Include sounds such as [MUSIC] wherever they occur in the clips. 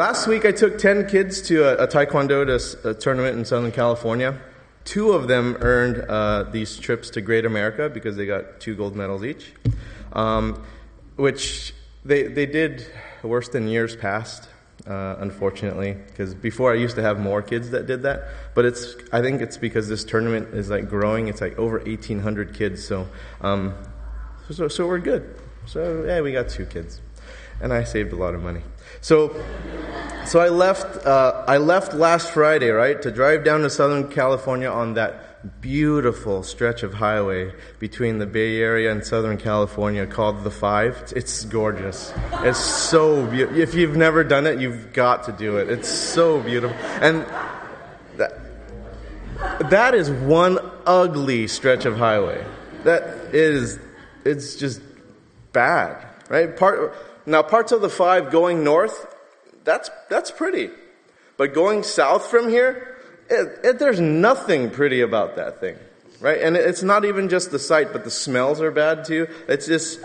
Last week, I took 10 kids to a, a Taekwondo to, a tournament in Southern California. Two of them earned uh, these trips to Great America because they got two gold medals each, um, which they, they did worse than years past, uh, unfortunately, because before I used to have more kids that did that. But it's, I think it's because this tournament is like growing. It's like over 1,800 kids, so, um, so, so we're good. So, yeah, we got two kids. And I saved a lot of money. So, so I left. Uh, I left last Friday, right, to drive down to Southern California on that beautiful stretch of highway between the Bay Area and Southern California called the Five. It's, it's gorgeous. It's so beautiful. If you've never done it, you've got to do it. It's so beautiful, and that that is one ugly stretch of highway. That is, it's just bad, right? Part now, parts of the five going north, that's, that's pretty. But going south from here, it, it, there's nothing pretty about that thing, right? And it's not even just the sight, but the smells are bad too. It's just,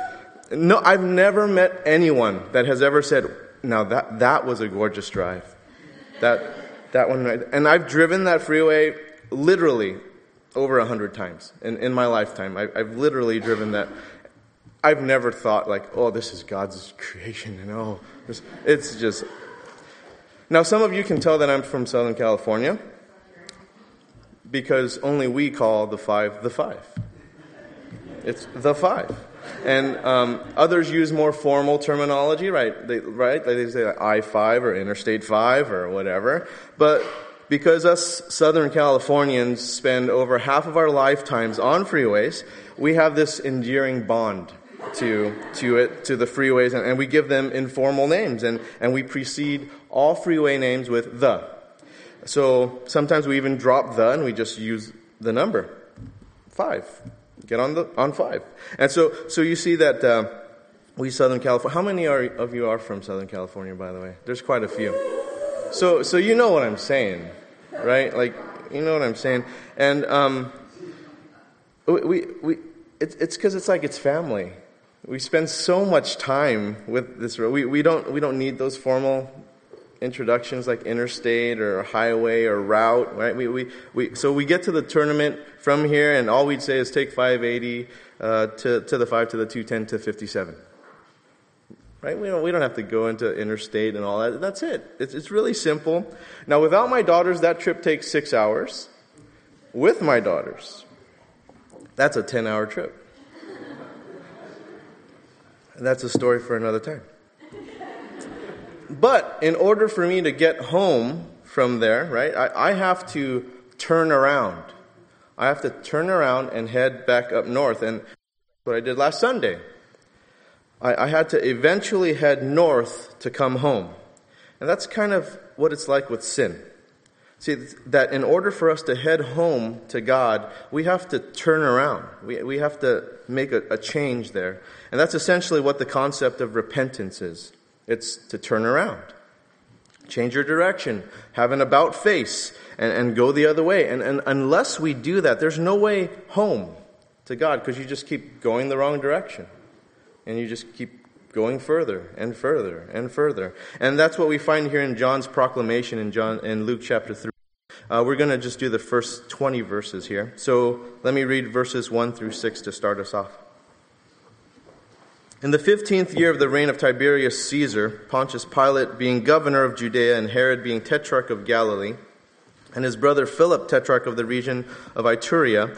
no, I've never met anyone that has ever said, now that, that was a gorgeous drive. That, that one, right? And I've driven that freeway literally over a hundred times in, in my lifetime. I, I've literally driven that I've never thought like, oh, this is God's creation, and oh, this, it's just. Now, some of you can tell that I'm from Southern California because only we call the five the five. It's the five. And um, others use more formal terminology, right? They, right? They say like I 5 or Interstate 5 or whatever. But because us Southern Californians spend over half of our lifetimes on freeways, we have this enduring bond to, to it, to the freeways, and, and we give them informal names, and, and we precede all freeway names with the. So sometimes we even drop the and we just use the number five. Get on the on five. And so so you see that uh, we Southern California. How many are, of you are from Southern California, by the way? There's quite a few. So so you know what I'm saying, right? Like you know what I'm saying. And um, we we it's because it's like it's family. We spend so much time with this. road. We, we, don't, we don't need those formal introductions like interstate or highway or route, right? We, we, we, so we get to the tournament from here, and all we'd say is take 580 uh, to, to the 5 to the 210 to 57. Right? We don't, we don't have to go into interstate and all that. That's it. It's, it's really simple. Now, without my daughters, that trip takes six hours. With my daughters, that's a 10 hour trip. That's a story for another time. But in order for me to get home from there, right, I, I have to turn around. I have to turn around and head back up north. And what I did last Sunday. I, I had to eventually head north to come home. And that's kind of what it's like with sin. See, that in order for us to head home to God, we have to turn around. We, we have to make a, a change there. And that's essentially what the concept of repentance is it's to turn around, change your direction, have an about face, and, and go the other way. And, and unless we do that, there's no way home to God because you just keep going the wrong direction. And you just keep going further and further and further. And that's what we find here in John's proclamation in John in Luke chapter 3. Uh, we're going to just do the first 20 verses here. So let me read verses 1 through 6 to start us off. In the fifteenth year of the reign of Tiberius Caesar, Pontius Pilate being governor of Judea and Herod being tetrarch of Galilee, and his brother Philip, tetrarch of the region of Iturea,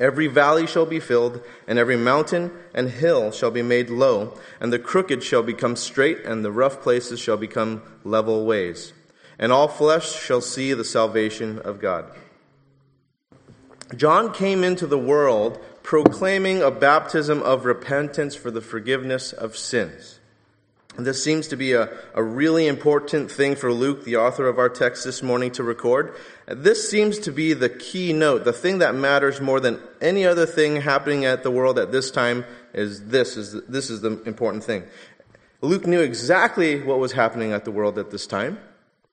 Every valley shall be filled, and every mountain and hill shall be made low, and the crooked shall become straight, and the rough places shall become level ways. And all flesh shall see the salvation of God. John came into the world proclaiming a baptism of repentance for the forgiveness of sins. This seems to be a, a really important thing for Luke, the author of our text this morning, to record. This seems to be the key note. The thing that matters more than any other thing happening at the world at this time is this is this is the important thing. Luke knew exactly what was happening at the world at this time.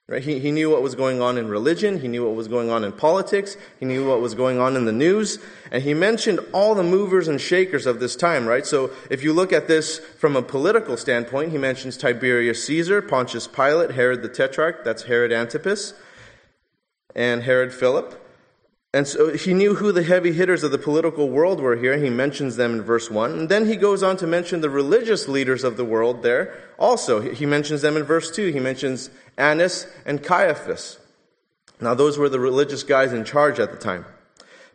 Right? He, he knew what was going on in religion. He knew what was going on in politics. He knew what was going on in the news. And he mentioned all the movers and shakers of this time, right? So if you look at this from a political standpoint, he mentions Tiberius Caesar, Pontius Pilate, Herod the Tetrarch, that's Herod Antipas, and Herod Philip. And so he knew who the heavy hitters of the political world were here. He mentions them in verse 1. And then he goes on to mention the religious leaders of the world there also. He mentions them in verse 2. He mentions Annas and Caiaphas. Now, those were the religious guys in charge at the time.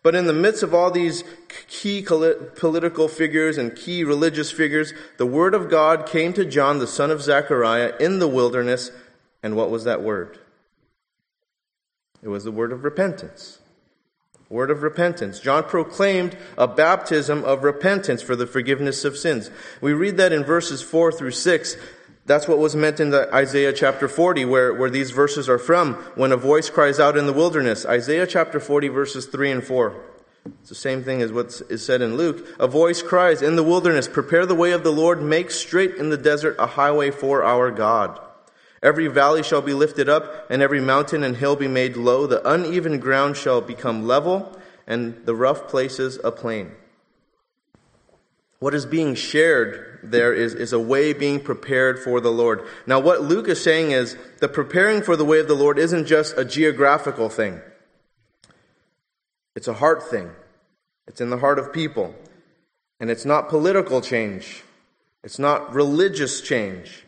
But in the midst of all these key political figures and key religious figures, the word of God came to John, the son of Zechariah, in the wilderness. And what was that word? It was the word of repentance word of repentance. John proclaimed a baptism of repentance for the forgiveness of sins. We read that in verses 4 through 6. That's what was meant in the Isaiah chapter 40, where, where these verses are from, when a voice cries out in the wilderness. Isaiah chapter 40, verses 3 and 4. It's the same thing as what is said in Luke. A voice cries in the wilderness, Prepare the way of the Lord, make straight in the desert a highway for our God. Every valley shall be lifted up, and every mountain and hill be made low. The uneven ground shall become level, and the rough places a plain. What is being shared there is, is a way being prepared for the Lord. Now, what Luke is saying is the preparing for the way of the Lord isn't just a geographical thing, it's a heart thing. It's in the heart of people. And it's not political change, it's not religious change.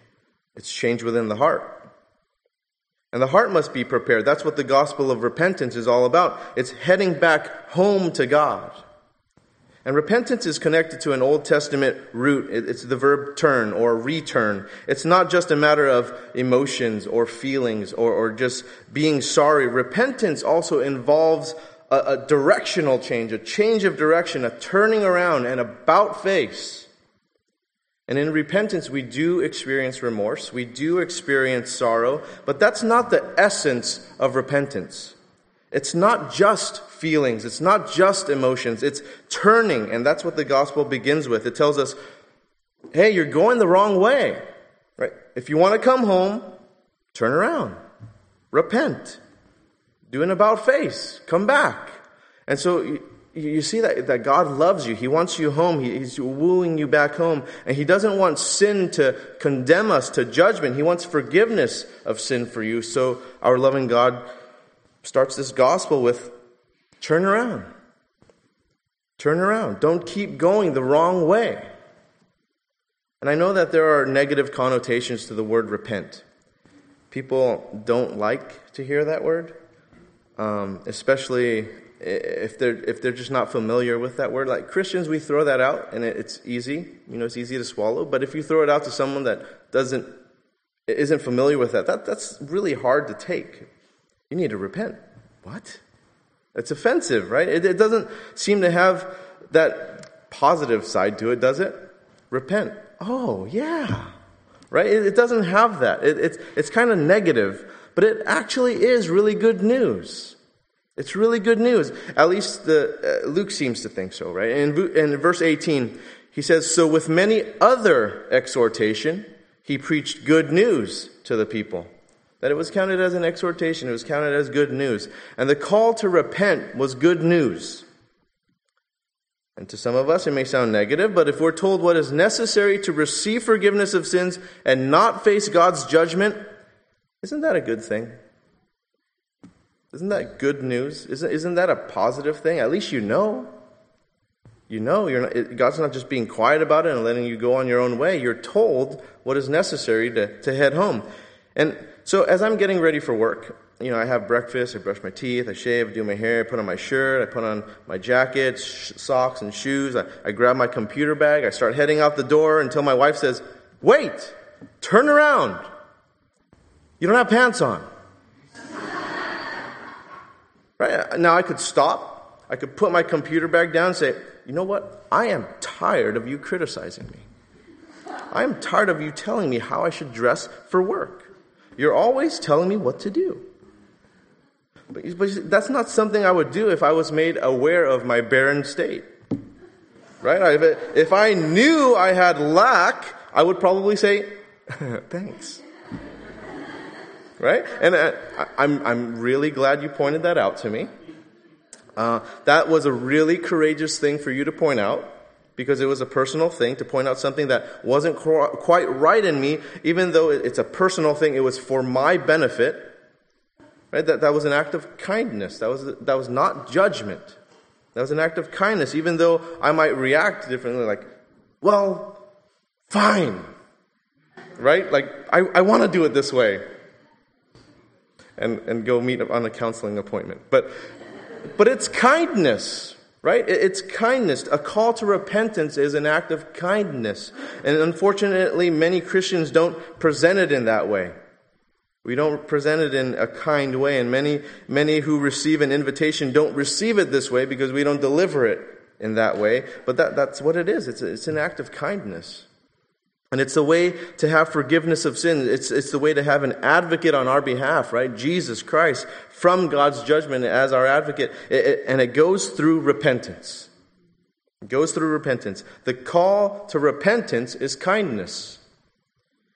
It's change within the heart. And the heart must be prepared. That's what the gospel of repentance is all about. It's heading back home to God. And repentance is connected to an Old Testament root. It's the verb turn or return. It's not just a matter of emotions or feelings or, or just being sorry. Repentance also involves a, a directional change, a change of direction, a turning around and about face. And in repentance, we do experience remorse, we do experience sorrow, but that's not the essence of repentance. It's not just feelings, it's not just emotions, it's turning, and that's what the gospel begins with. It tells us, hey, you're going the wrong way. Right? If you want to come home, turn around. Repent. Do an about face. Come back. And so you see that, that God loves you. He wants you home. He, he's wooing you back home. And He doesn't want sin to condemn us to judgment. He wants forgiveness of sin for you. So our loving God starts this gospel with turn around. Turn around. Don't keep going the wrong way. And I know that there are negative connotations to the word repent. People don't like to hear that word, um, especially if they're if they're just not familiar with that word like christians we throw that out and it's easy. You know it's easy to swallow. But if you throw it out to someone that doesn't isn't familiar with that, that that's really hard to take. You need to repent. What? It's offensive right? It, it doesn't seem to have that positive side to it does it? Repent. Oh yeah. Right? It, it doesn't have that. It, it's it's kind of negative but it actually is really good news it's really good news. At least the, uh, Luke seems to think so, right? In, in verse 18, he says, So with many other exhortation, he preached good news to the people. That it was counted as an exhortation, it was counted as good news. And the call to repent was good news. And to some of us, it may sound negative, but if we're told what is necessary to receive forgiveness of sins and not face God's judgment, isn't that a good thing? Isn't that good news? Isn't, isn't that a positive thing? At least you know. You know, not, God's not just being quiet about it and letting you go on your own way. You're told what is necessary to, to head home. And so as I'm getting ready for work, you know, I have breakfast, I brush my teeth, I shave, do my hair, I put on my shirt, I put on my jacket, sh- socks, and shoes. I, I grab my computer bag, I start heading out the door until my wife says, Wait, turn around. You don't have pants on. Right? Uh, now I could stop. I could put my computer back down and say, you know what? I am tired of you criticizing me. I'm tired of you telling me how I should dress for work. You're always telling me what to do. But, but that's not something I would do if I was made aware of my barren state. Right? If I knew I had lack, I would probably say, [LAUGHS] thanks. Right? And uh, I, am I'm really glad you pointed that out to me. Uh, that was a really courageous thing for you to point out because it was a personal thing to point out something that wasn't quite right in me, even though it's a personal thing, it was for my benefit. Right? That, that was an act of kindness. That was, that was not judgment. That was an act of kindness, even though I might react differently, like, well, fine. Right? Like, I, I want to do it this way. And, and go meet up on a counseling appointment. But, but it's kindness, right? It's kindness. A call to repentance is an act of kindness. And unfortunately, many Christians don't present it in that way. We don't present it in a kind way, and many, many who receive an invitation don't receive it this way because we don't deliver it in that way. But that, that's what it is. It's, a, it's an act of kindness. And it's the way to have forgiveness of sin. It's, it's the way to have an advocate on our behalf, right? Jesus Christ from God's judgment as our advocate. It, it, and it goes through repentance. It goes through repentance. The call to repentance is kindness.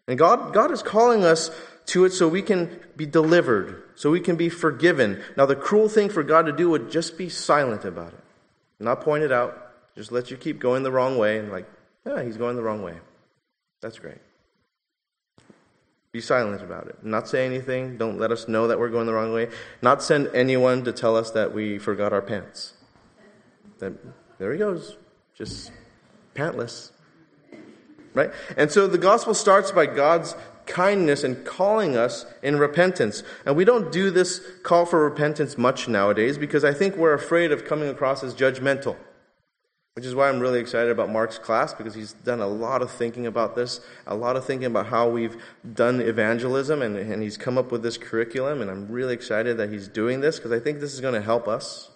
And God, God is calling us to it so we can be delivered, so we can be forgiven. Now, the cruel thing for God to do would just be silent about it, not point it out, just let you keep going the wrong way, and like, yeah, he's going the wrong way. That's great. Be silent about it. Not say anything. Don't let us know that we're going the wrong way. Not send anyone to tell us that we forgot our pants. That, there he goes, just pantless. Right? And so the gospel starts by God's kindness and calling us in repentance. And we don't do this call for repentance much nowadays because I think we're afraid of coming across as judgmental. Which is why I'm really excited about Mark's class because he's done a lot of thinking about this, a lot of thinking about how we've done evangelism, and, and he's come up with this curriculum. And I'm really excited that he's doing this because I think this is going to help us.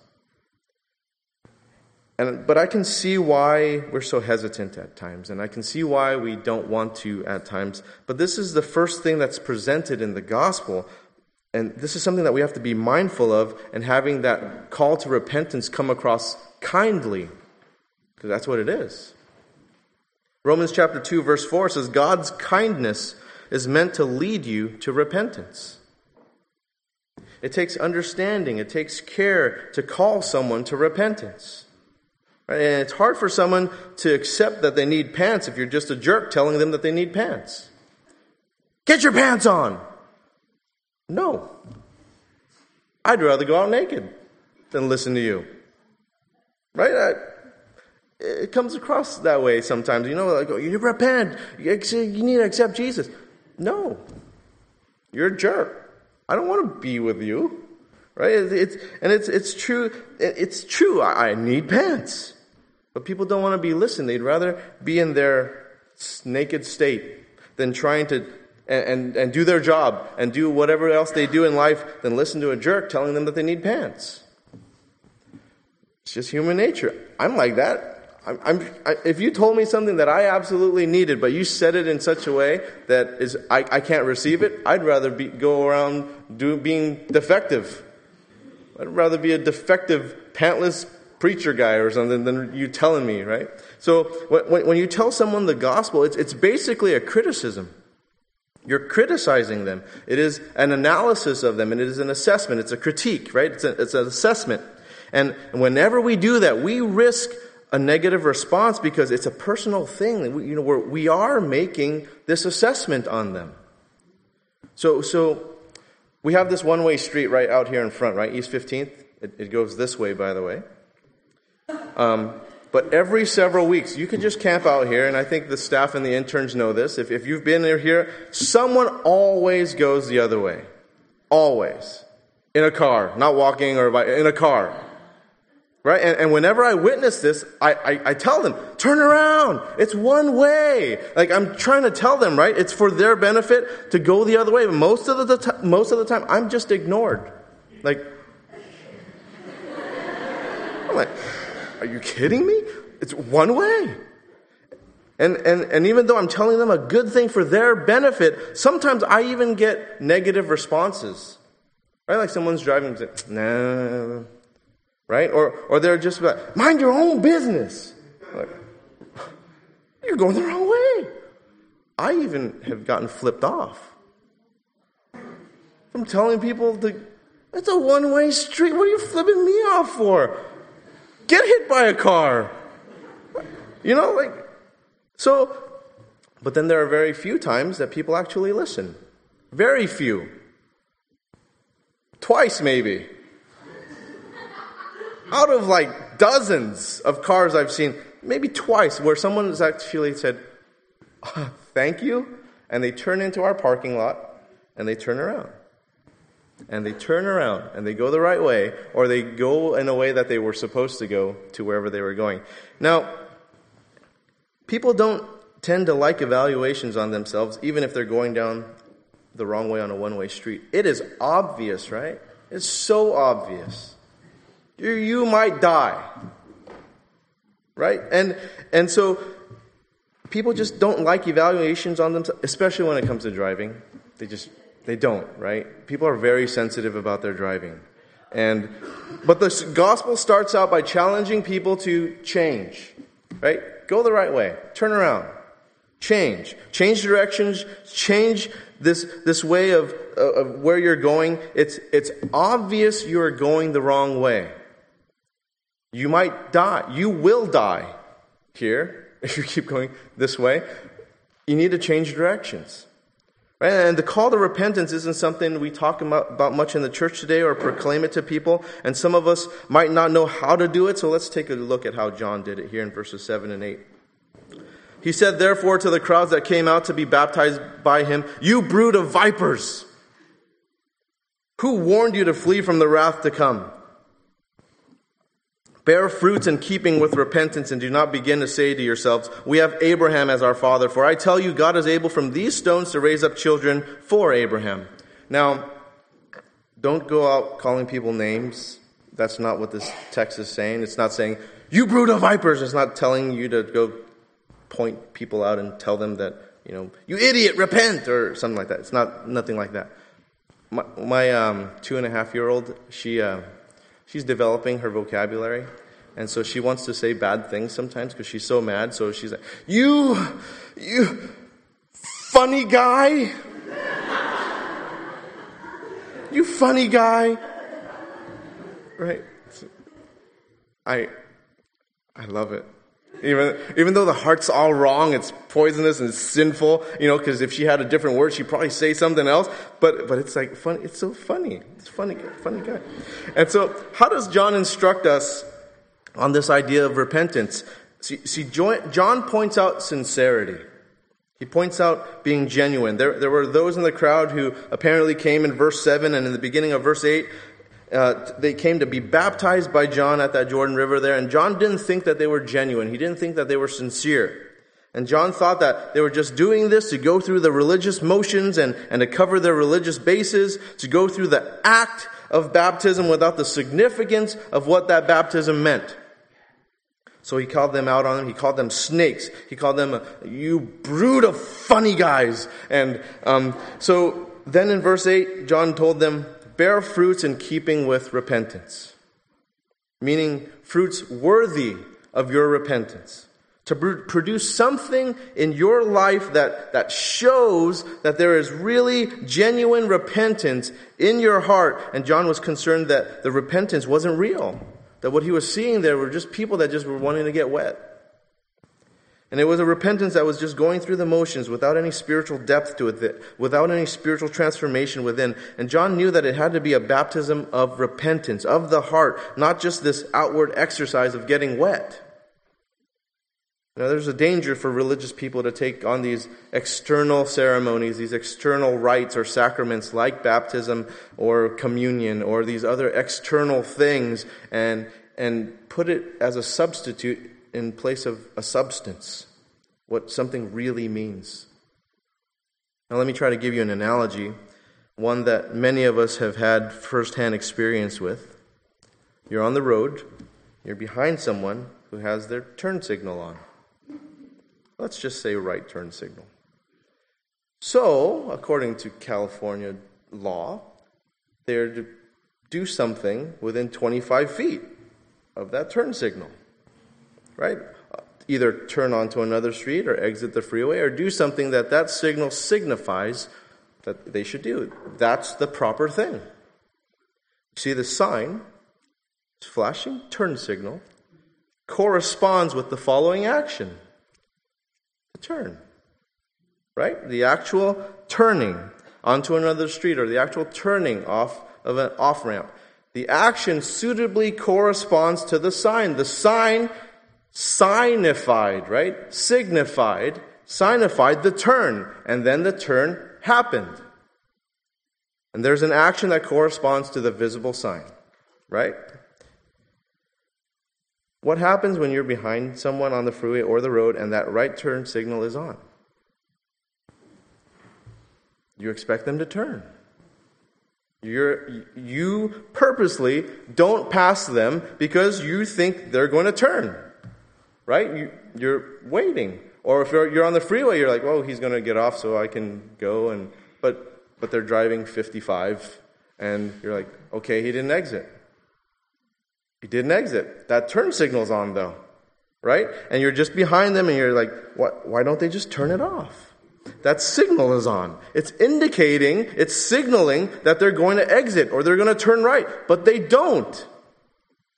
And, but I can see why we're so hesitant at times, and I can see why we don't want to at times. But this is the first thing that's presented in the gospel. And this is something that we have to be mindful of, and having that call to repentance come across kindly, because that's what it is. Romans chapter 2, verse 4 says, God's kindness is meant to lead you to repentance. It takes understanding, it takes care to call someone to repentance. And it's hard for someone to accept that they need pants if you're just a jerk telling them that they need pants. Get your pants on! No. I'd rather go out naked than listen to you. Right? It comes across that way sometimes. You know, like, oh, you repent. You need to accept Jesus. No. You're a jerk. I don't want to be with you. Right? It's, and it's, it's true. It's true. I, need pants. But people don't want to be listened. They'd rather be in their naked state than trying to and, and, and, do their job and do whatever else they do in life than listen to a jerk telling them that they need pants. It's just human nature. I'm like that. I'm, I, if you told me something that I absolutely needed, but you said it in such a way that is I, I can't receive it, I'd rather be, go around do, being defective. I'd rather be a defective, pantless preacher guy or something than you telling me, right? So when, when you tell someone the gospel, it's, it's basically a criticism. You're criticizing them. It is an analysis of them, and it is an assessment. It's a critique, right? It's, a, it's an assessment. And whenever we do that, we risk a negative response because it's a personal thing. We, you know, we're, we are making this assessment on them. So, so we have this one-way street right out here in front, right? East 15th. It, it goes this way, by the way. Um, but every several weeks, you can just camp out here, and I think the staff and the interns know this. If, if you've been here, someone always goes the other way. Always. In a car, not walking or by, in a car. Right? And, and whenever I witness this, I, I, I, tell them, turn around. It's one way. Like I'm trying to tell them, right? It's for their benefit to go the other way. But most of the, t- most of the time, I'm just ignored. Like, I'm like, are you kidding me? It's one way. And, and, and even though I'm telling them a good thing for their benefit, sometimes I even get negative responses. Right? Like someone's driving, and say, nah. Right? Or, or they're just like, mind your own business. Like, you're going the wrong way. I even have gotten flipped off from telling people to, it's a one way street. What are you flipping me off for? Get hit by a car. You know, like, so, but then there are very few times that people actually listen. Very few. Twice, maybe. Out of like dozens of cars I've seen, maybe twice, where someone has actually said, ah, Thank you, and they turn into our parking lot and they turn around. And they turn around and they go the right way, or they go in a way that they were supposed to go to wherever they were going. Now, people don't tend to like evaluations on themselves, even if they're going down the wrong way on a one way street. It is obvious, right? It's so obvious. You, you might die. Right? And, and so people just don't like evaluations on themselves, especially when it comes to driving. They just, they don't, right? People are very sensitive about their driving. And, but the gospel starts out by challenging people to change, right? Go the right way. Turn around. Change. Change directions. Change this, this way of, of where you're going. It's, it's obvious you're going the wrong way. You might die. You will die here [LAUGHS] if you keep going this way. You need to change directions. And the call to repentance isn't something we talk about much in the church today or proclaim it to people. And some of us might not know how to do it. So let's take a look at how John did it here in verses 7 and 8. He said, therefore, to the crowds that came out to be baptized by him, You brood of vipers! Who warned you to flee from the wrath to come? Bear fruits in keeping with repentance and do not begin to say to yourselves, We have Abraham as our father. For I tell you, God is able from these stones to raise up children for Abraham. Now, don't go out calling people names. That's not what this text is saying. It's not saying, You brood of vipers. It's not telling you to go point people out and tell them that, you know, you idiot, repent, or something like that. It's not nothing like that. My, my um, two and a half year old, she. Uh, she's developing her vocabulary. And so she wants to say bad things sometimes because she's so mad. So she's like, You, you funny guy. you funny guy. Right? I, I love it. Even, even though the heart's all wrong, it's poisonous and sinful, you know, because if she had a different word, she'd probably say something else. But, but it's like funny. It's so funny. It's funny, funny guy. And so, how does John instruct us on this idea of repentance? See, see John points out sincerity. He points out being genuine. There, there were those in the crowd who apparently came in verse 7 and in the beginning of verse 8 uh, they came to be baptized by John at that Jordan River there, and John didn't think that they were genuine. He didn't think that they were sincere. And John thought that they were just doing this to go through the religious motions and, and to cover their religious bases, to go through the act of baptism without the significance of what that baptism meant. So he called them out on them. He called them snakes. He called them, you brood of funny guys. And um, so then in verse 8, John told them, bear fruits in keeping with repentance, meaning fruits worthy of your repentance. To produce something in your life that, that shows that there is really genuine repentance in your heart. And John was concerned that the repentance wasn't real. That what he was seeing there were just people that just were wanting to get wet. And it was a repentance that was just going through the motions without any spiritual depth to it, without any spiritual transformation within. And John knew that it had to be a baptism of repentance, of the heart, not just this outward exercise of getting wet. Now, there's a danger for religious people to take on these external ceremonies, these external rites or sacraments like baptism or communion or these other external things and, and put it as a substitute in place of a substance, what something really means. Now, let me try to give you an analogy, one that many of us have had firsthand experience with. You're on the road, you're behind someone who has their turn signal on. Let's just say right turn signal. So, according to California law, they're to do something within 25 feet of that turn signal, right? Either turn onto another street or exit the freeway or do something that that signal signifies that they should do. That's the proper thing. See the sign, flashing turn signal, corresponds with the following action the turn. Right? The actual turning onto another street or the actual turning off of an off ramp. The action suitably corresponds to the sign. The sign signified, right? Signified, signified the turn. And then the turn happened. And there's an action that corresponds to the visible sign, right? What happens when you're behind someone on the freeway or the road and that right turn signal is on? You expect them to turn. You're, you purposely don't pass them because you think they're going to turn, right? You, you're waiting. Or if you're, you're on the freeway, you're like, oh, he's going to get off so I can go. And, but, but they're driving 55, and you're like, okay, he didn't exit. He didn't exit. That turn signal's on, though, right? And you're just behind them, and you're like, what, why don't they just turn it off? That signal is on. It's indicating, it's signaling that they're going to exit or they're going to turn right, but they don't.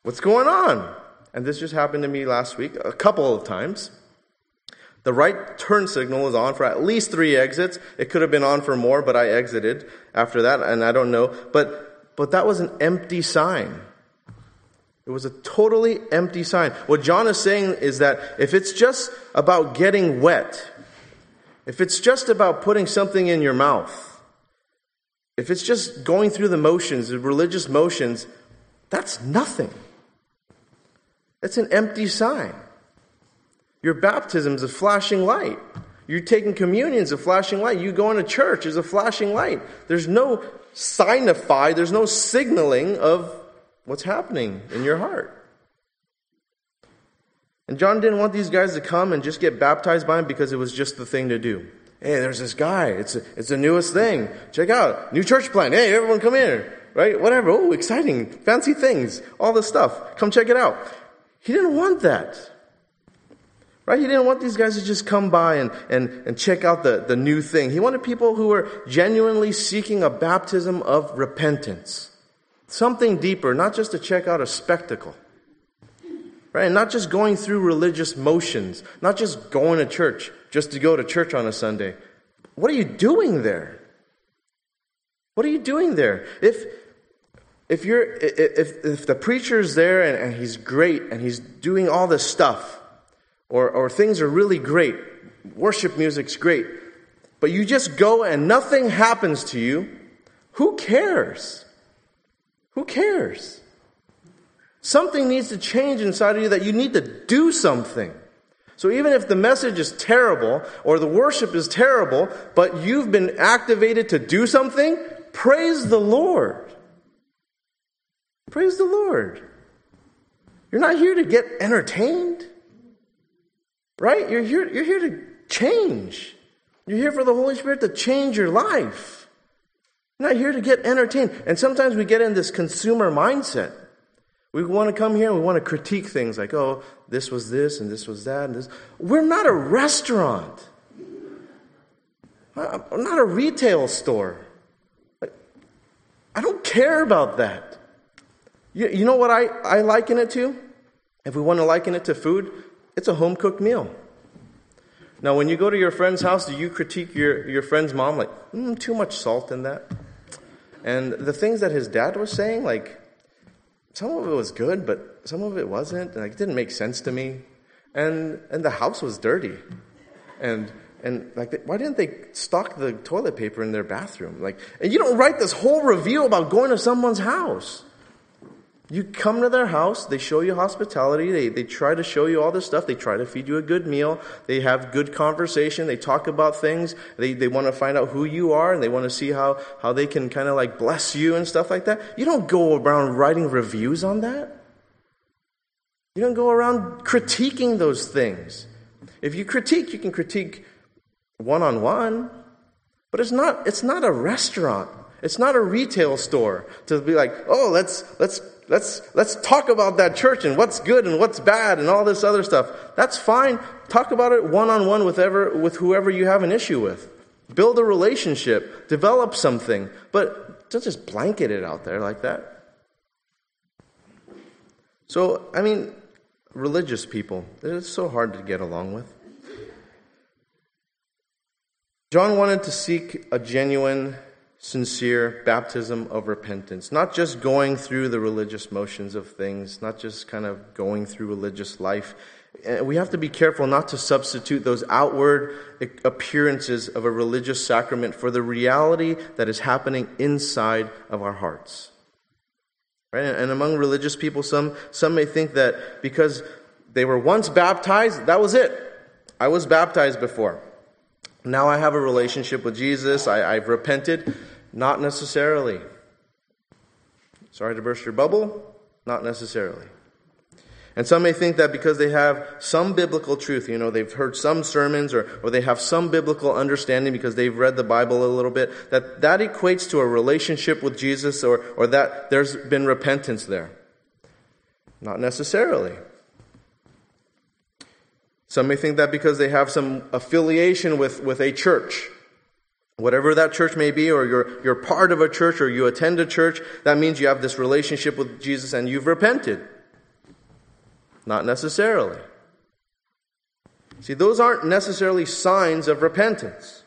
What's going on? And this just happened to me last week a couple of times. The right turn signal was on for at least three exits. It could have been on for more, but I exited after that, and I don't know. But, but that was an empty sign. It was a totally empty sign. What John is saying is that if it's just about getting wet, if it's just about putting something in your mouth, if it's just going through the motions, the religious motions, that's nothing. It's an empty sign. Your baptism is a flashing light. You're taking communion is a flashing light. You going to church is a flashing light. There's no signify, there's no signaling of what's happening in your heart. And John didn't want these guys to come and just get baptized by him because it was just the thing to do. Hey, there's this guy. It's, a, it's the newest thing. Check out. New church plan. Hey, everyone come here. Right? Whatever. Oh, exciting. Fancy things. All this stuff. Come check it out. He didn't want that. Right? He didn't want these guys to just come by and, and, and check out the, the new thing. He wanted people who were genuinely seeking a baptism of repentance. Something deeper, not just to check out a spectacle. Right? And not just going through religious motions, not just going to church just to go to church on a Sunday. What are you doing there? What are you doing there? If if you're if if the preacher's there and, and he's great and he's doing all this stuff, or or things are really great, worship music's great, but you just go and nothing happens to you, who cares? Who cares? Something needs to change inside of you that you need to do something. So even if the message is terrible or the worship is terrible, but you've been activated to do something, praise the Lord. Praise the Lord. You're not here to get entertained. Right? You're here, you're here to change. You're here for the Holy Spirit to change your life. You're not here to get entertained. And sometimes we get in this consumer mindset. We want to come here and we want to critique things like, oh, this was this and this was that and this. We're not a restaurant. I'm not a retail store. I don't care about that. You, you know what I, I liken it to? If we want to liken it to food, it's a home cooked meal. Now, when you go to your friend's house, do you critique your, your friend's mom like, mm, too much salt in that? And the things that his dad was saying, like, some of it was good, but some of it wasn't. Like, it didn't make sense to me. And, and the house was dirty. And, and like, why didn't they stock the toilet paper in their bathroom? Like, and you don't write this whole review about going to someone's house. You come to their house, they show you hospitality, they, they try to show you all this stuff, they try to feed you a good meal, they have good conversation, they talk about things, they, they want to find out who you are, and they want to see how, how they can kind of like bless you and stuff like that. You don't go around writing reviews on that. You don't go around critiquing those things. If you critique, you can critique one on one, but it's not, it's not a restaurant. It's not a retail store to be like, oh, let's, let's, let's, let's talk about that church and what's good and what's bad and all this other stuff. That's fine. Talk about it one on one with ever, with whoever you have an issue with. Build a relationship, develop something, but don't just blanket it out there like that. So, I mean, religious people, it's so hard to get along with. John wanted to seek a genuine, sincere baptism of repentance, not just going through the religious motions of things, not just kind of going through religious life. We have to be careful not to substitute those outward appearances of a religious sacrament for the reality that is happening inside of our hearts. Right? And among religious people, some, some may think that because they were once baptized, that was it. I was baptized before. Now I have a relationship with Jesus. I, I've repented. Not necessarily. Sorry to burst your bubble. Not necessarily. And some may think that because they have some biblical truth, you know, they've heard some sermons or, or they have some biblical understanding because they've read the Bible a little bit, that that equates to a relationship with Jesus or, or that there's been repentance there. Not necessarily. Some may think that because they have some affiliation with, with a church, whatever that church may be, or you're, you're part of a church or you attend a church, that means you have this relationship with Jesus and you've repented. Not necessarily. See, those aren't necessarily signs of repentance.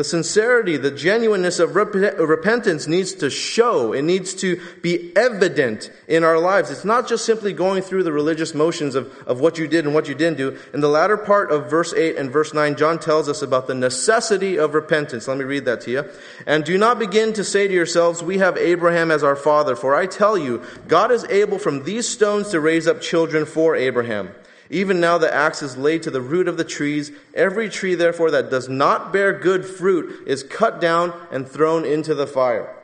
The sincerity, the genuineness of rep- repentance needs to show. It needs to be evident in our lives. It's not just simply going through the religious motions of, of what you did and what you didn't do. In the latter part of verse 8 and verse 9, John tells us about the necessity of repentance. Let me read that to you. And do not begin to say to yourselves, We have Abraham as our father, for I tell you, God is able from these stones to raise up children for Abraham. Even now the axe is laid to the root of the trees. Every tree, therefore, that does not bear good fruit is cut down and thrown into the fire.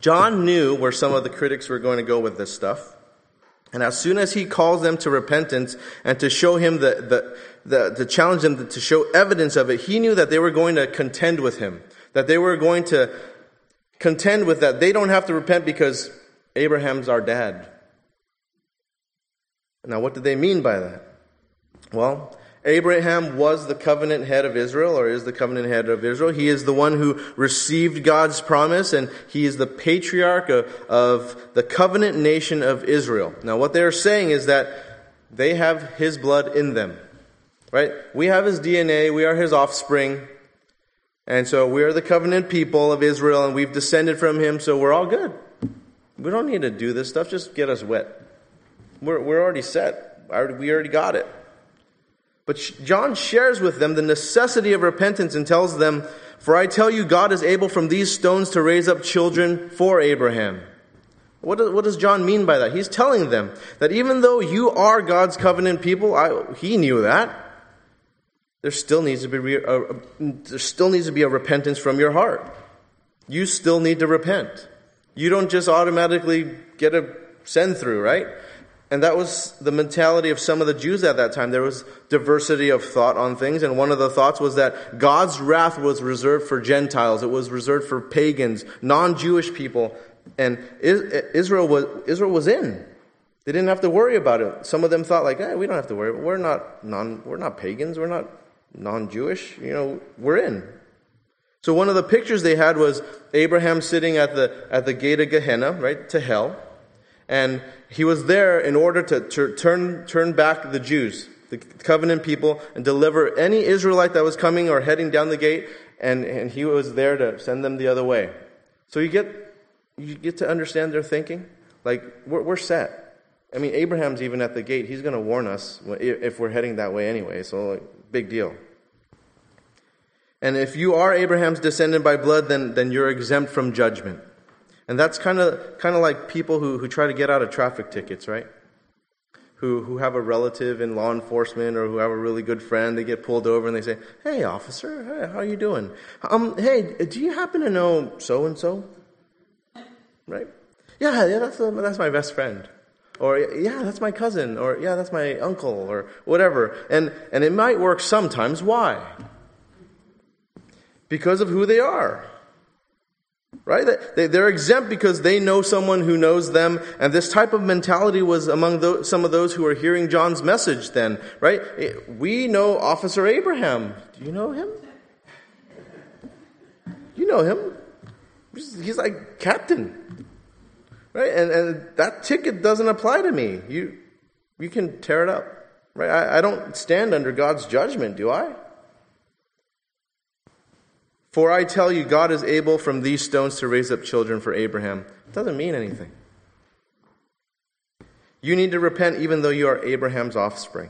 John knew where some of the critics were going to go with this stuff. And as soon as he calls them to repentance and to show him the, the, the, to challenge them to show evidence of it, he knew that they were going to contend with him. That they were going to contend with that. They don't have to repent because Abraham's our dad. Now, what did they mean by that? Well, Abraham was the covenant head of Israel, or is the covenant head of Israel. He is the one who received God's promise, and he is the patriarch of, of the covenant nation of Israel. Now, what they are saying is that they have his blood in them. Right? We have his DNA, we are his offspring. And so we are the covenant people of Israel, and we've descended from him, so we're all good. We don't need to do this stuff, just get us wet. We're, we're already set. We already got it. But John shares with them the necessity of repentance and tells them, For I tell you, God is able from these stones to raise up children for Abraham. What does, what does John mean by that? He's telling them that even though you are God's covenant people, I, he knew that. There still needs to be a, uh, uh, there still needs to be a repentance from your heart. You still need to repent. You don't just automatically get a send through, right? And that was the mentality of some of the Jews at that time. There was diversity of thought on things, and one of the thoughts was that God's wrath was reserved for Gentiles. It was reserved for pagans, non-Jewish people, and Israel was, Israel was in. They didn't have to worry about it. Some of them thought like, eh, we don't have to worry. We're not non, we're not pagans. We're not non-Jewish. You know, we're in. So one of the pictures they had was Abraham sitting at the, at the gate of Gehenna, right, to hell. And he was there in order to, to turn, turn back the Jews, the covenant people, and deliver any Israelite that was coming or heading down the gate, and, and he was there to send them the other way. So you get, you get to understand their thinking. Like, we're, we're set. I mean, Abraham's even at the gate. He's going to warn us if we're heading that way anyway, so like, big deal. And if you are Abraham's descendant by blood, then, then you're exempt from judgment. And that's kind of kind of like people who, who try to get out of traffic tickets, right? Who who have a relative in law enforcement or who have a really good friend, they get pulled over and they say, "Hey, officer, hey, how are you doing? Um, hey, do you happen to know so and so?" Right? Yeah, yeah, that's uh, that's my best friend. Or, yeah, that's my cousin. Or, yeah, that's my uncle. Or whatever. And, and it might work sometimes. Why? Because of who they are. Right? They, they're exempt because they know someone who knows them. And this type of mentality was among those, some of those who were hearing John's message then. Right? Eh, we know Officer Abraham. Do you know him? You know him. He's like captain. Right? And, and that ticket doesn't apply to me. You, you can tear it up. Right? I, I don't stand under God's judgment, do I? For I tell you, God is able from these stones to raise up children for Abraham. It doesn't mean anything. You need to repent even though you are Abraham's offspring.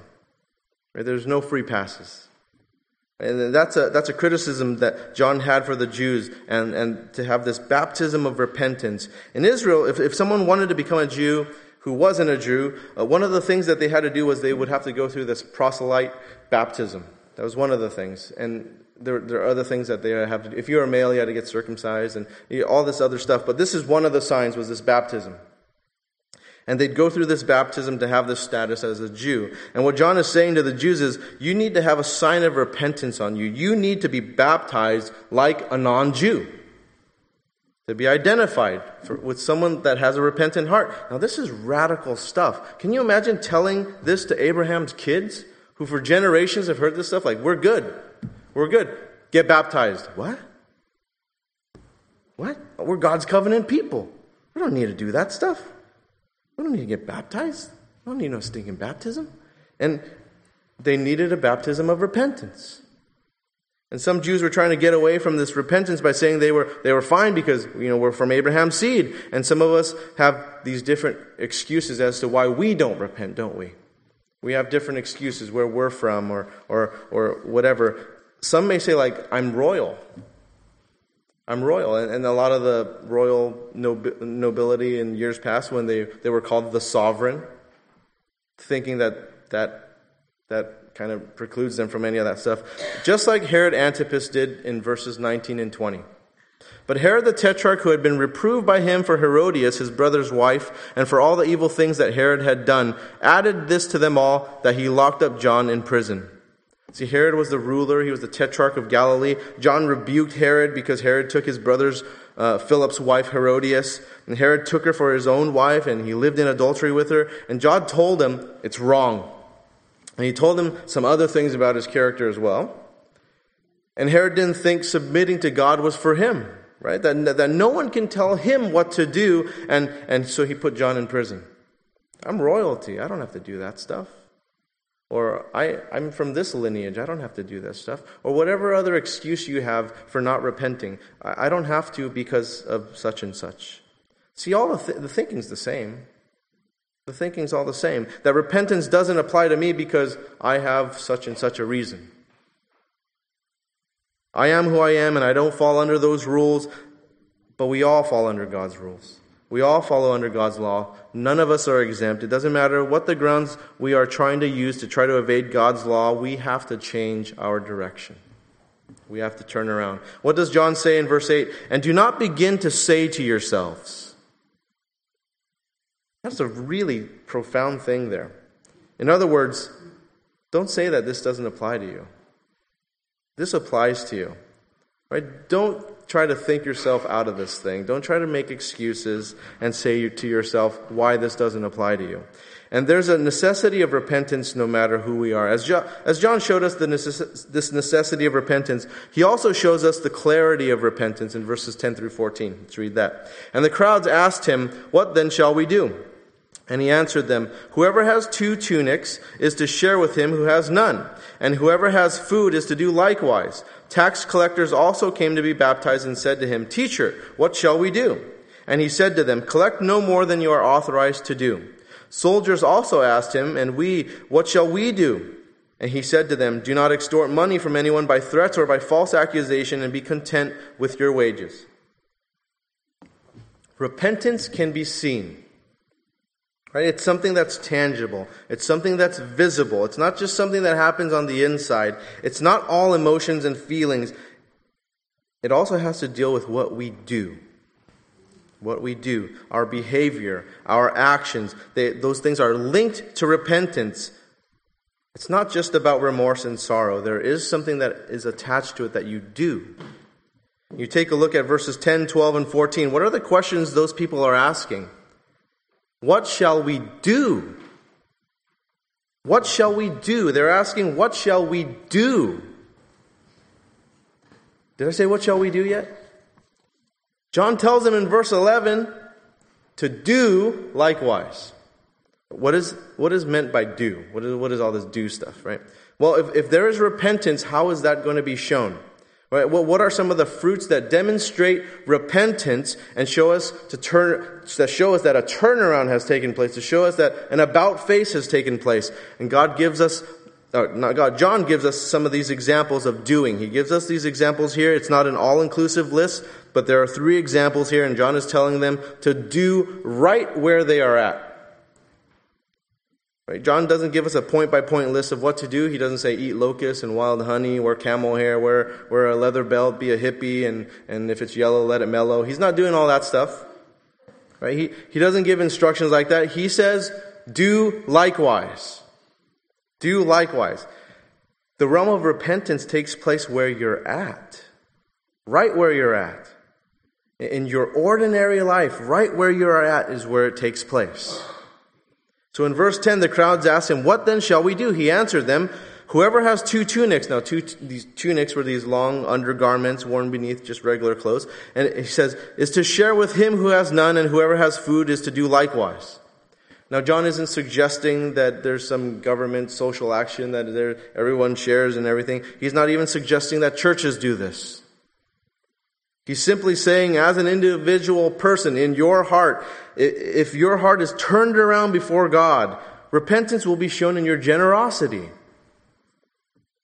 Right? There's no free passes. And that's a, that's a criticism that John had for the Jews, and, and to have this baptism of repentance. In Israel, if, if someone wanted to become a Jew who wasn't a Jew, uh, one of the things that they had to do was they would have to go through this proselyte baptism. That was one of the things. And there, there are other things that they have to do. If you were a male, you had to get circumcised and all this other stuff. But this is one of the signs was this baptism. And they'd go through this baptism to have this status as a Jew. And what John is saying to the Jews is, you need to have a sign of repentance on you. You need to be baptized like a non Jew. To be identified for, with someone that has a repentant heart. Now, this is radical stuff. Can you imagine telling this to Abraham's kids, who for generations have heard this stuff? Like, we're good. We're good. Get baptized. What? What? We're God's covenant people. We don't need to do that stuff. We don't need to get baptized. We don't need no stinking baptism. And they needed a baptism of repentance. And some Jews were trying to get away from this repentance by saying they were, they were fine because, you know, we're from Abraham's seed. And some of us have these different excuses as to why we don't repent, don't we? We have different excuses where we're from or, or, or whatever. Some may say, like, I'm royal. I'm royal. And, and a lot of the royal nobility in years past, when they, they were called the sovereign, thinking that that, that kind of precludes them from any of that stuff. Just like Herod Antipas did in verses 19 and 20. But Herod the Tetrarch, who had been reproved by him for Herodias, his brother's wife, and for all the evil things that Herod had done, added this to them all that he locked up John in prison. See, Herod was the ruler, he was the tetrarch of Galilee. John rebuked Herod because Herod took his brother's uh, Philip's wife Herodias, and Herod took her for his own wife, and he lived in adultery with her. And John told him it's wrong. And he told him some other things about his character as well. And Herod didn't think submitting to God was for him, right? That, that no one can tell him what to do, and, and so he put John in prison. I'm royalty. I don't have to do that stuff. Or I, I'm from this lineage, I don't have to do this stuff. Or whatever other excuse you have for not repenting. I, I don't have to because of such and such. See, all the, th- the thinking's the same. The thinking's all the same. That repentance doesn't apply to me because I have such and such a reason. I am who I am and I don't fall under those rules, but we all fall under God's rules. We all follow under God's law. None of us are exempt. It doesn't matter what the grounds we are trying to use to try to evade God's law, we have to change our direction. We have to turn around. What does John say in verse 8? And do not begin to say to yourselves. That's a really profound thing there. In other words, don't say that this doesn't apply to you. This applies to you. Right? Don't try to think yourself out of this thing. Don't try to make excuses and say to yourself why this doesn't apply to you. And there's a necessity of repentance no matter who we are. As, jo- as John showed us necess- this necessity of repentance, he also shows us the clarity of repentance in verses 10 through 14. Let's read that. And the crowds asked him, What then shall we do? And he answered them, Whoever has two tunics is to share with him who has none, and whoever has food is to do likewise. Tax collectors also came to be baptized and said to him, Teacher, what shall we do? And he said to them, Collect no more than you are authorized to do. Soldiers also asked him, And we, what shall we do? And he said to them, Do not extort money from anyone by threats or by false accusation, and be content with your wages. Repentance can be seen. Right? It's something that's tangible. It's something that's visible. It's not just something that happens on the inside. It's not all emotions and feelings. It also has to deal with what we do. what we do, our behavior, our actions, they, those things are linked to repentance. It's not just about remorse and sorrow. There is something that is attached to it that you do. You take a look at verses 10, 12, and 14. What are the questions those people are asking? What shall we do? What shall we do? They're asking, What shall we do? Did I say, What shall we do yet? John tells them in verse 11 to do likewise. What is, what is meant by do? What is, what is all this do stuff, right? Well, if, if there is repentance, how is that going to be shown? Right? Well, what are some of the fruits that demonstrate repentance and show us to turn, that show us that a turnaround has taken place, to show us that an about face has taken place? And God gives us, uh, not God, John gives us some of these examples of doing. He gives us these examples here. It's not an all-inclusive list, but there are three examples here, and John is telling them to do right where they are at. Right? John doesn't give us a point by point list of what to do. He doesn't say eat locusts and wild honey, wear camel hair, wear, wear a leather belt, be a hippie, and, and if it's yellow, let it mellow. He's not doing all that stuff. Right? He, he doesn't give instructions like that. He says, do likewise. Do likewise. The realm of repentance takes place where you're at. Right where you're at. In your ordinary life, right where you're at is where it takes place. So in verse 10, the crowds asked him, What then shall we do? He answered them, Whoever has two tunics, now two, these tunics were these long undergarments worn beneath just regular clothes, and he says, is to share with him who has none, and whoever has food is to do likewise. Now, John isn't suggesting that there's some government social action that everyone shares and everything. He's not even suggesting that churches do this. He's simply saying, as an individual person in your heart, if your heart is turned around before God, repentance will be shown in your generosity.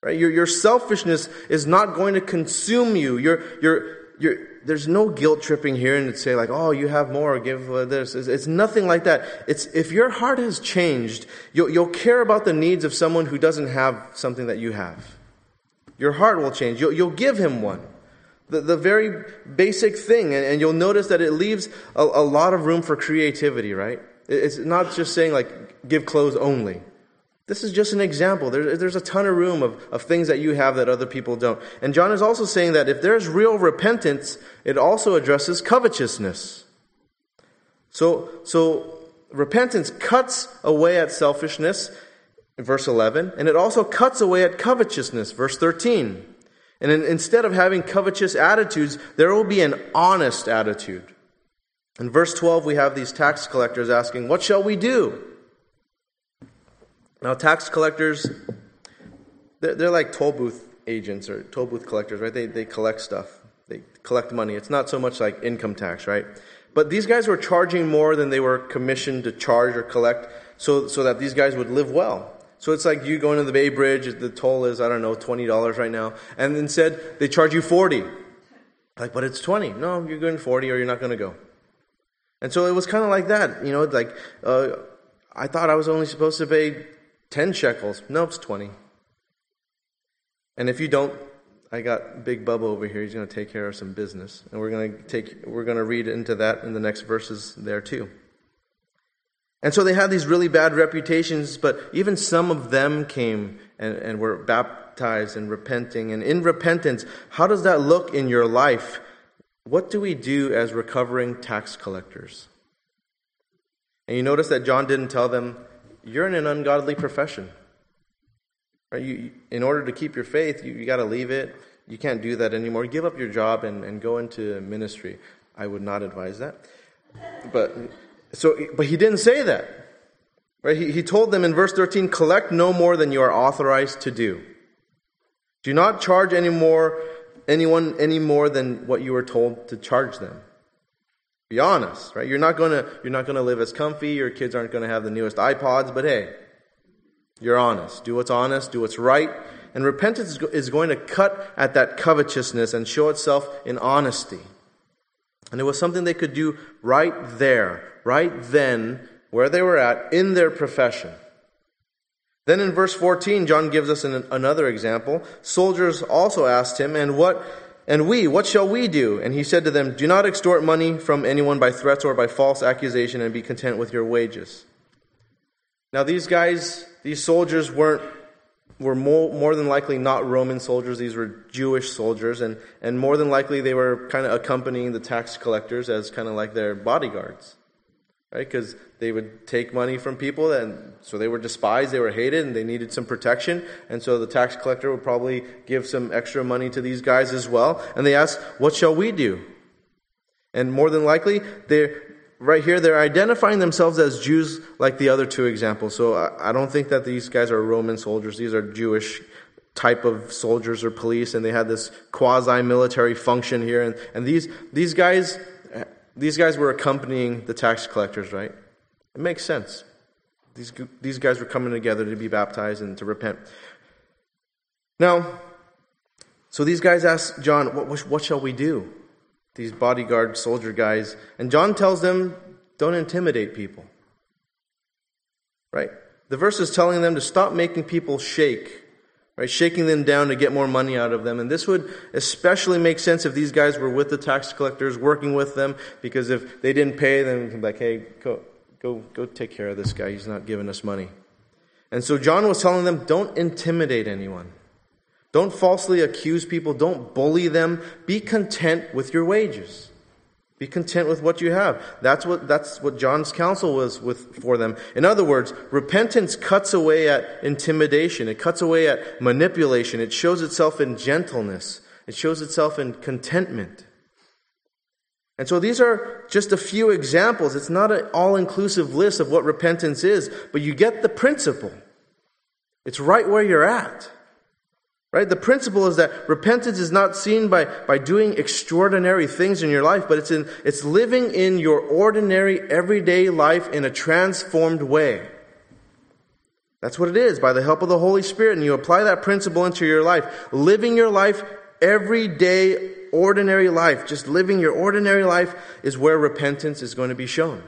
Right? Your, your selfishness is not going to consume you. Your, your, your, there's no guilt tripping here and say like, oh, you have more, give uh, this. It's, it's nothing like that. It's, if your heart has changed, you'll, you'll care about the needs of someone who doesn't have something that you have. Your heart will change. You'll, you'll give him one. The, the very basic thing. And, and you'll notice that it leaves a, a lot of room for creativity, right? It's not just saying, like, give clothes only. This is just an example. There, there's a ton of room of, of things that you have that other people don't. And John is also saying that if there's real repentance, it also addresses covetousness. So, so repentance cuts away at selfishness, verse 11, and it also cuts away at covetousness, verse 13. And in, instead of having covetous attitudes, there will be an honest attitude. In verse 12, we have these tax collectors asking, What shall we do? Now, tax collectors, they're, they're like toll booth agents or toll booth collectors, right? They, they collect stuff, they collect money. It's not so much like income tax, right? But these guys were charging more than they were commissioned to charge or collect so, so that these guys would live well. So it's like you going to the Bay Bridge, the toll is, I don't know, $20 right now. And instead, they charge you 40 Like, but it's 20 No, you're going 40 or you're not going to go. And so it was kind of like that. You know, like, uh, I thought I was only supposed to pay 10 shekels. No, it's 20. And if you don't, I got Big Bubba over here. He's going to take care of some business. And we're going to take, we're going to read into that in the next verses there too. And so they had these really bad reputations, but even some of them came and, and were baptized and repenting. And in repentance, how does that look in your life? What do we do as recovering tax collectors? And you notice that John didn't tell them, you're in an ungodly profession. You, in order to keep your faith, you, you got to leave it. You can't do that anymore. Give up your job and, and go into ministry. I would not advise that. But so, but he didn't say that. Right? He, he told them in verse 13, collect no more than you are authorized to do. Do not charge any more, anyone any more than what you were told to charge them. Be honest, right? You're not gonna, you're not gonna live as comfy, your kids aren't gonna have the newest iPods, but hey, you're honest. Do what's honest, do what's right. And repentance is going to cut at that covetousness and show itself in honesty. And it was something they could do right there, right then, where they were at in their profession. Then in verse 14, John gives us an, another example. Soldiers also asked him, And what and we, what shall we do? And he said to them, Do not extort money from anyone by threats or by false accusation, and be content with your wages. Now, these guys, these soldiers weren't were more, more than likely not Roman soldiers. These were Jewish soldiers, and, and more than likely they were kind of accompanying the tax collectors as kind of like their bodyguards right? Because they would take money from people, and so they were despised, they were hated, and they needed some protection. And so the tax collector would probably give some extra money to these guys as well. And they asked, "What shall we do?" And more than likely, they're right here. They're identifying themselves as Jews, like the other two examples. So I, I don't think that these guys are Roman soldiers; these are Jewish type of soldiers or police, and they had this quasi-military function here. And, and these these guys these guys were accompanying the tax collectors, right? It makes sense. These, these guys were coming together to be baptized and to repent. Now, so these guys ask John, what, what shall we do? These bodyguard soldier guys. And John tells them, don't intimidate people. Right? The verse is telling them to stop making people shake right? Shaking them down to get more money out of them. And this would especially make sense if these guys were with the tax collectors, working with them, because if they didn't pay, then like, hey, go, go, go take care of this guy. He's not giving us money. And so John was telling them, don't intimidate anyone. Don't falsely accuse people. Don't bully them. Be content with your wages. Be content with what you have. That's what, that's what John's counsel was with, for them. In other words, repentance cuts away at intimidation. It cuts away at manipulation. It shows itself in gentleness. It shows itself in contentment. And so these are just a few examples. It's not an all inclusive list of what repentance is, but you get the principle. It's right where you're at. Right? The principle is that repentance is not seen by, by doing extraordinary things in your life, but it's in, it's living in your ordinary, everyday life in a transformed way. That's what it is, by the help of the Holy Spirit, and you apply that principle into your life. Living your life, everyday, ordinary life, just living your ordinary life is where repentance is going to be shown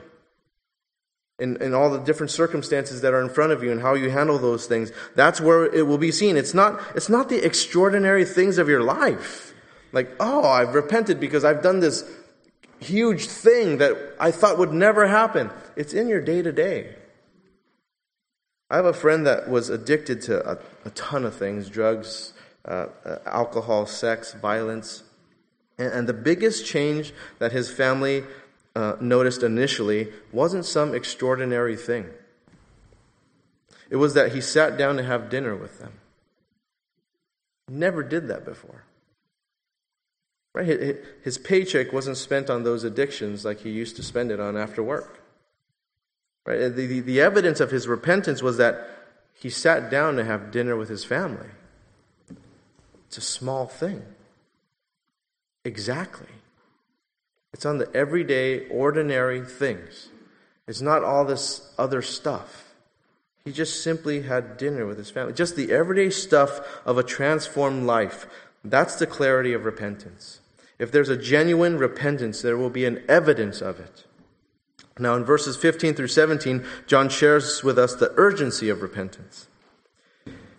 in, in all the different circumstances that are in front of you and how you handle those things. That's where it will be seen. It's not, it's not the extraordinary things of your life. Like, oh, I've repented because I've done this huge thing that I thought would never happen. It's in your day to day. I have a friend that was addicted to a, a ton of things drugs, uh, uh, alcohol, sex, violence. And, and the biggest change that his family uh, noticed initially wasn't some extraordinary thing. It was that he sat down to have dinner with them. Never did that before. Right? His paycheck wasn't spent on those addictions like he used to spend it on after work. Right? The, the, the evidence of his repentance was that he sat down to have dinner with his family. It's a small thing. Exactly. It's on the everyday, ordinary things. It's not all this other stuff. He just simply had dinner with his family. Just the everyday stuff of a transformed life. That's the clarity of repentance. If there's a genuine repentance, there will be an evidence of it. Now, in verses 15 through 17, John shares with us the urgency of repentance.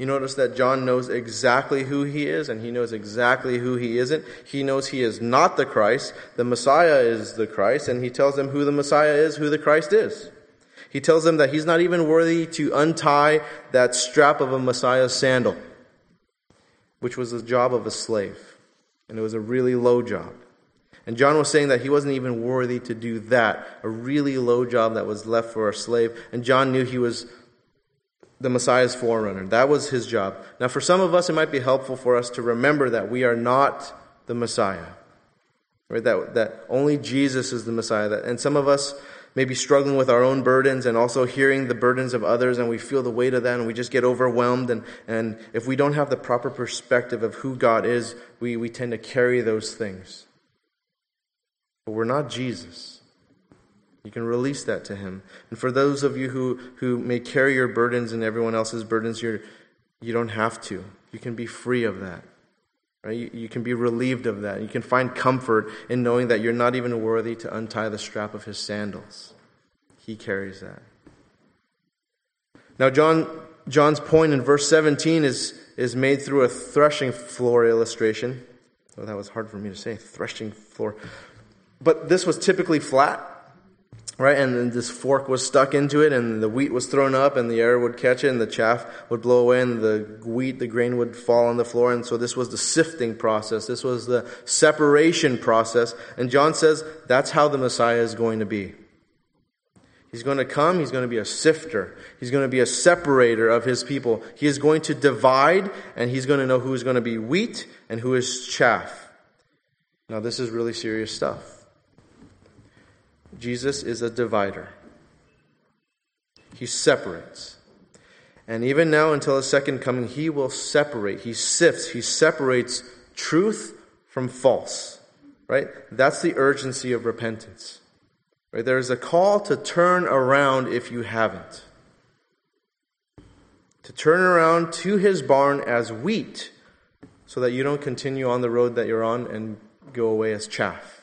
You notice that John knows exactly who he is and he knows exactly who he isn't. He knows he is not the Christ. The Messiah is the Christ, and he tells them who the Messiah is, who the Christ is. He tells them that he's not even worthy to untie that strap of a Messiah's sandal, which was the job of a slave. And it was a really low job. And John was saying that he wasn't even worthy to do that, a really low job that was left for a slave. And John knew he was the Messiah's forerunner. That was his job. Now, for some of us, it might be helpful for us to remember that we are not the Messiah. Right? That, that only Jesus is the Messiah. That, and some of us may be struggling with our own burdens and also hearing the burdens of others, and we feel the weight of that, and we just get overwhelmed. And, and if we don't have the proper perspective of who God is, we, we tend to carry those things. But we're not Jesus. You can release that to Him. And for those of you who, who may carry your burdens and everyone else's burdens, you're, you don't have to. You can be free of that. Right? You, you can be relieved of that. You can find comfort in knowing that you're not even worthy to untie the strap of His sandals. He carries that. Now, John, John's point in verse 17 is, is made through a threshing floor illustration. Oh, that was hard for me to say, threshing floor. But this was typically flat, right? And then this fork was stuck into it, and the wheat was thrown up, and the air would catch it, and the chaff would blow away, and the wheat, the grain would fall on the floor. And so this was the sifting process. This was the separation process. And John says that's how the Messiah is going to be. He's going to come, he's going to be a sifter. He's going to be a separator of his people. He is going to divide, and he's going to know who is going to be wheat and who is chaff. Now, this is really serious stuff. Jesus is a divider, he separates. And even now, until his second coming, he will separate. He sifts, he separates truth from false. Right? That's the urgency of repentance. Right? There is a call to turn around if you haven't. To turn around to his barn as wheat so that you don't continue on the road that you're on and go away as chaff.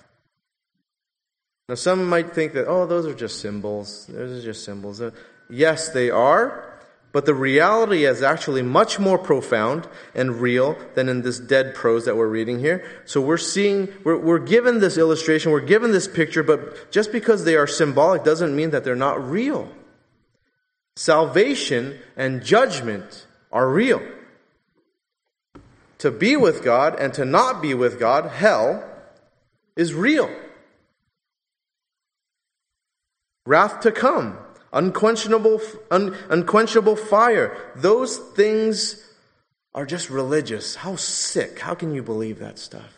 Now, some might think that, oh, those are just symbols. Those are just symbols. Uh, yes, they are. But the reality is actually much more profound and real than in this dead prose that we're reading here. So we're seeing, we're, we're given this illustration, we're given this picture, but just because they are symbolic doesn't mean that they're not real. Salvation and judgment are real. To be with God and to not be with God, hell, is real. Wrath to come unquenchable, un, unquenchable fire. Those things are just religious. How sick. How can you believe that stuff?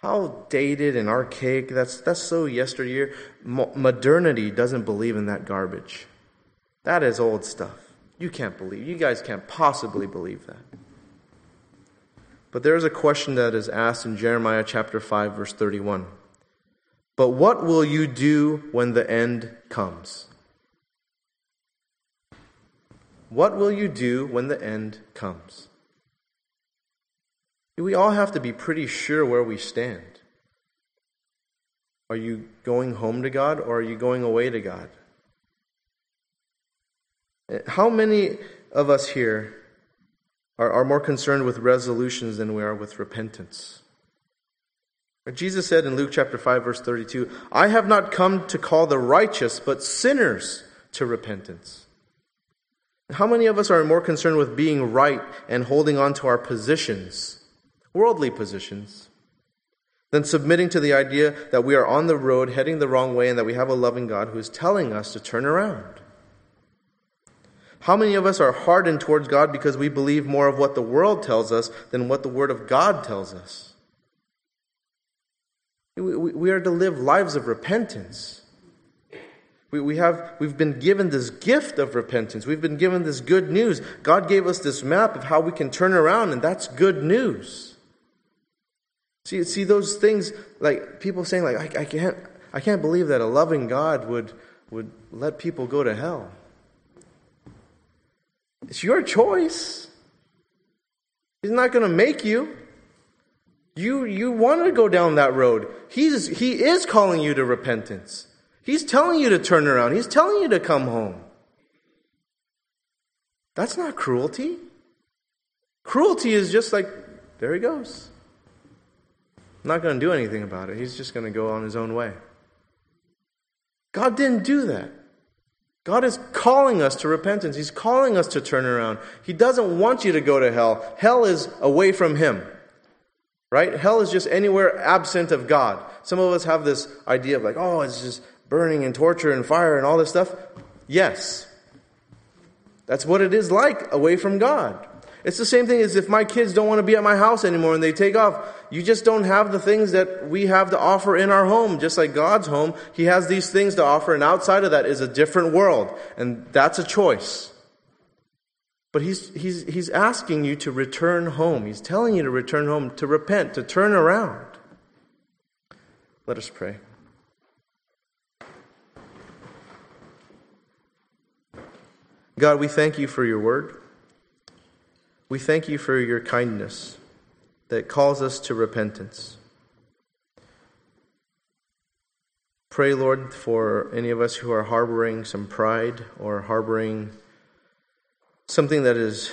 How dated and archaic. That's, that's so yesteryear. Mo- modernity doesn't believe in that garbage. That is old stuff. You can't believe. You guys can't possibly believe that. But there is a question that is asked in Jeremiah chapter 5 verse 31. But what will you do when the end comes? What will you do when the end comes? We all have to be pretty sure where we stand. Are you going home to God or are you going away to God? Eh, how many of us here are, are more concerned with resolutions than we are with repentance? Jesus said in Luke chapter 5 verse 32, I have not come to call the righteous, but sinners to repentance. How many of us are more concerned with being right and holding on to our positions, worldly positions, than submitting to the idea that we are on the road heading the wrong way and that we have a loving God who is telling us to turn around? How many of us are hardened towards God because we believe more of what the world tells us than what the Word of God tells us? We are to live lives of repentance. We, we have, we've been given this gift of repentance. We've been given this good news. God gave us this map of how we can turn around, and that's good news. See, see those things, like people saying, like, I, I can't, I can't believe that a loving God would, would let people go to hell. It's your choice. He's not going to make you. You, you want to go down that road. He's, he is calling you to repentance. He's telling you to turn around. He's telling you to come home. That's not cruelty. Cruelty is just like, there he goes. I'm not going to do anything about it. He's just going to go on his own way. God didn't do that. God is calling us to repentance. He's calling us to turn around. He doesn't want you to go to hell. Hell is away from Him. Right? Hell is just anywhere absent of God. Some of us have this idea of like, oh, it's just burning and torture and fire and all this stuff? Yes. That's what it is like away from God. It's the same thing as if my kids don't want to be at my house anymore and they take off. You just don't have the things that we have to offer in our home. Just like God's home, He has these things to offer, and outside of that is a different world. And that's a choice. But he's, he's, he's asking you to return home. He's telling you to return home, to repent, to turn around. Let us pray. God, we thank you for your word. We thank you for your kindness that calls us to repentance. Pray, Lord, for any of us who are harboring some pride or harboring something that is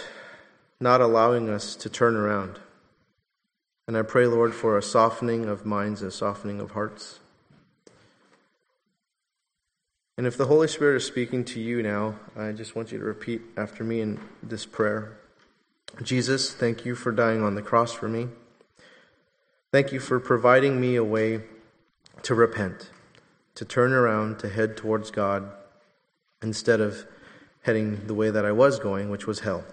not allowing us to turn around. And I pray, Lord, for a softening of minds, a softening of hearts. And if the Holy Spirit is speaking to you now, I just want you to repeat after me in this prayer Jesus, thank you for dying on the cross for me. Thank you for providing me a way to repent, to turn around, to head towards God instead of heading the way that I was going, which was hell.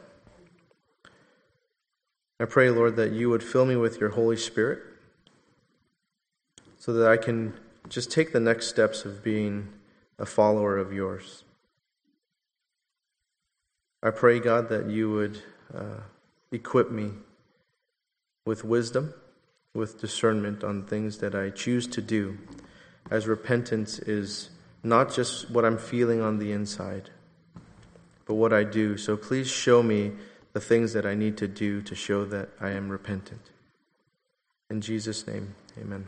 I pray, Lord, that you would fill me with your Holy Spirit so that I can just take the next steps of being a follower of yours. I pray, God, that you would uh, equip me with wisdom, with discernment on things that I choose to do, as repentance is not just what I'm feeling on the inside, but what I do. So please show me the things that I need to do to show that I am repentant. In Jesus' name, amen.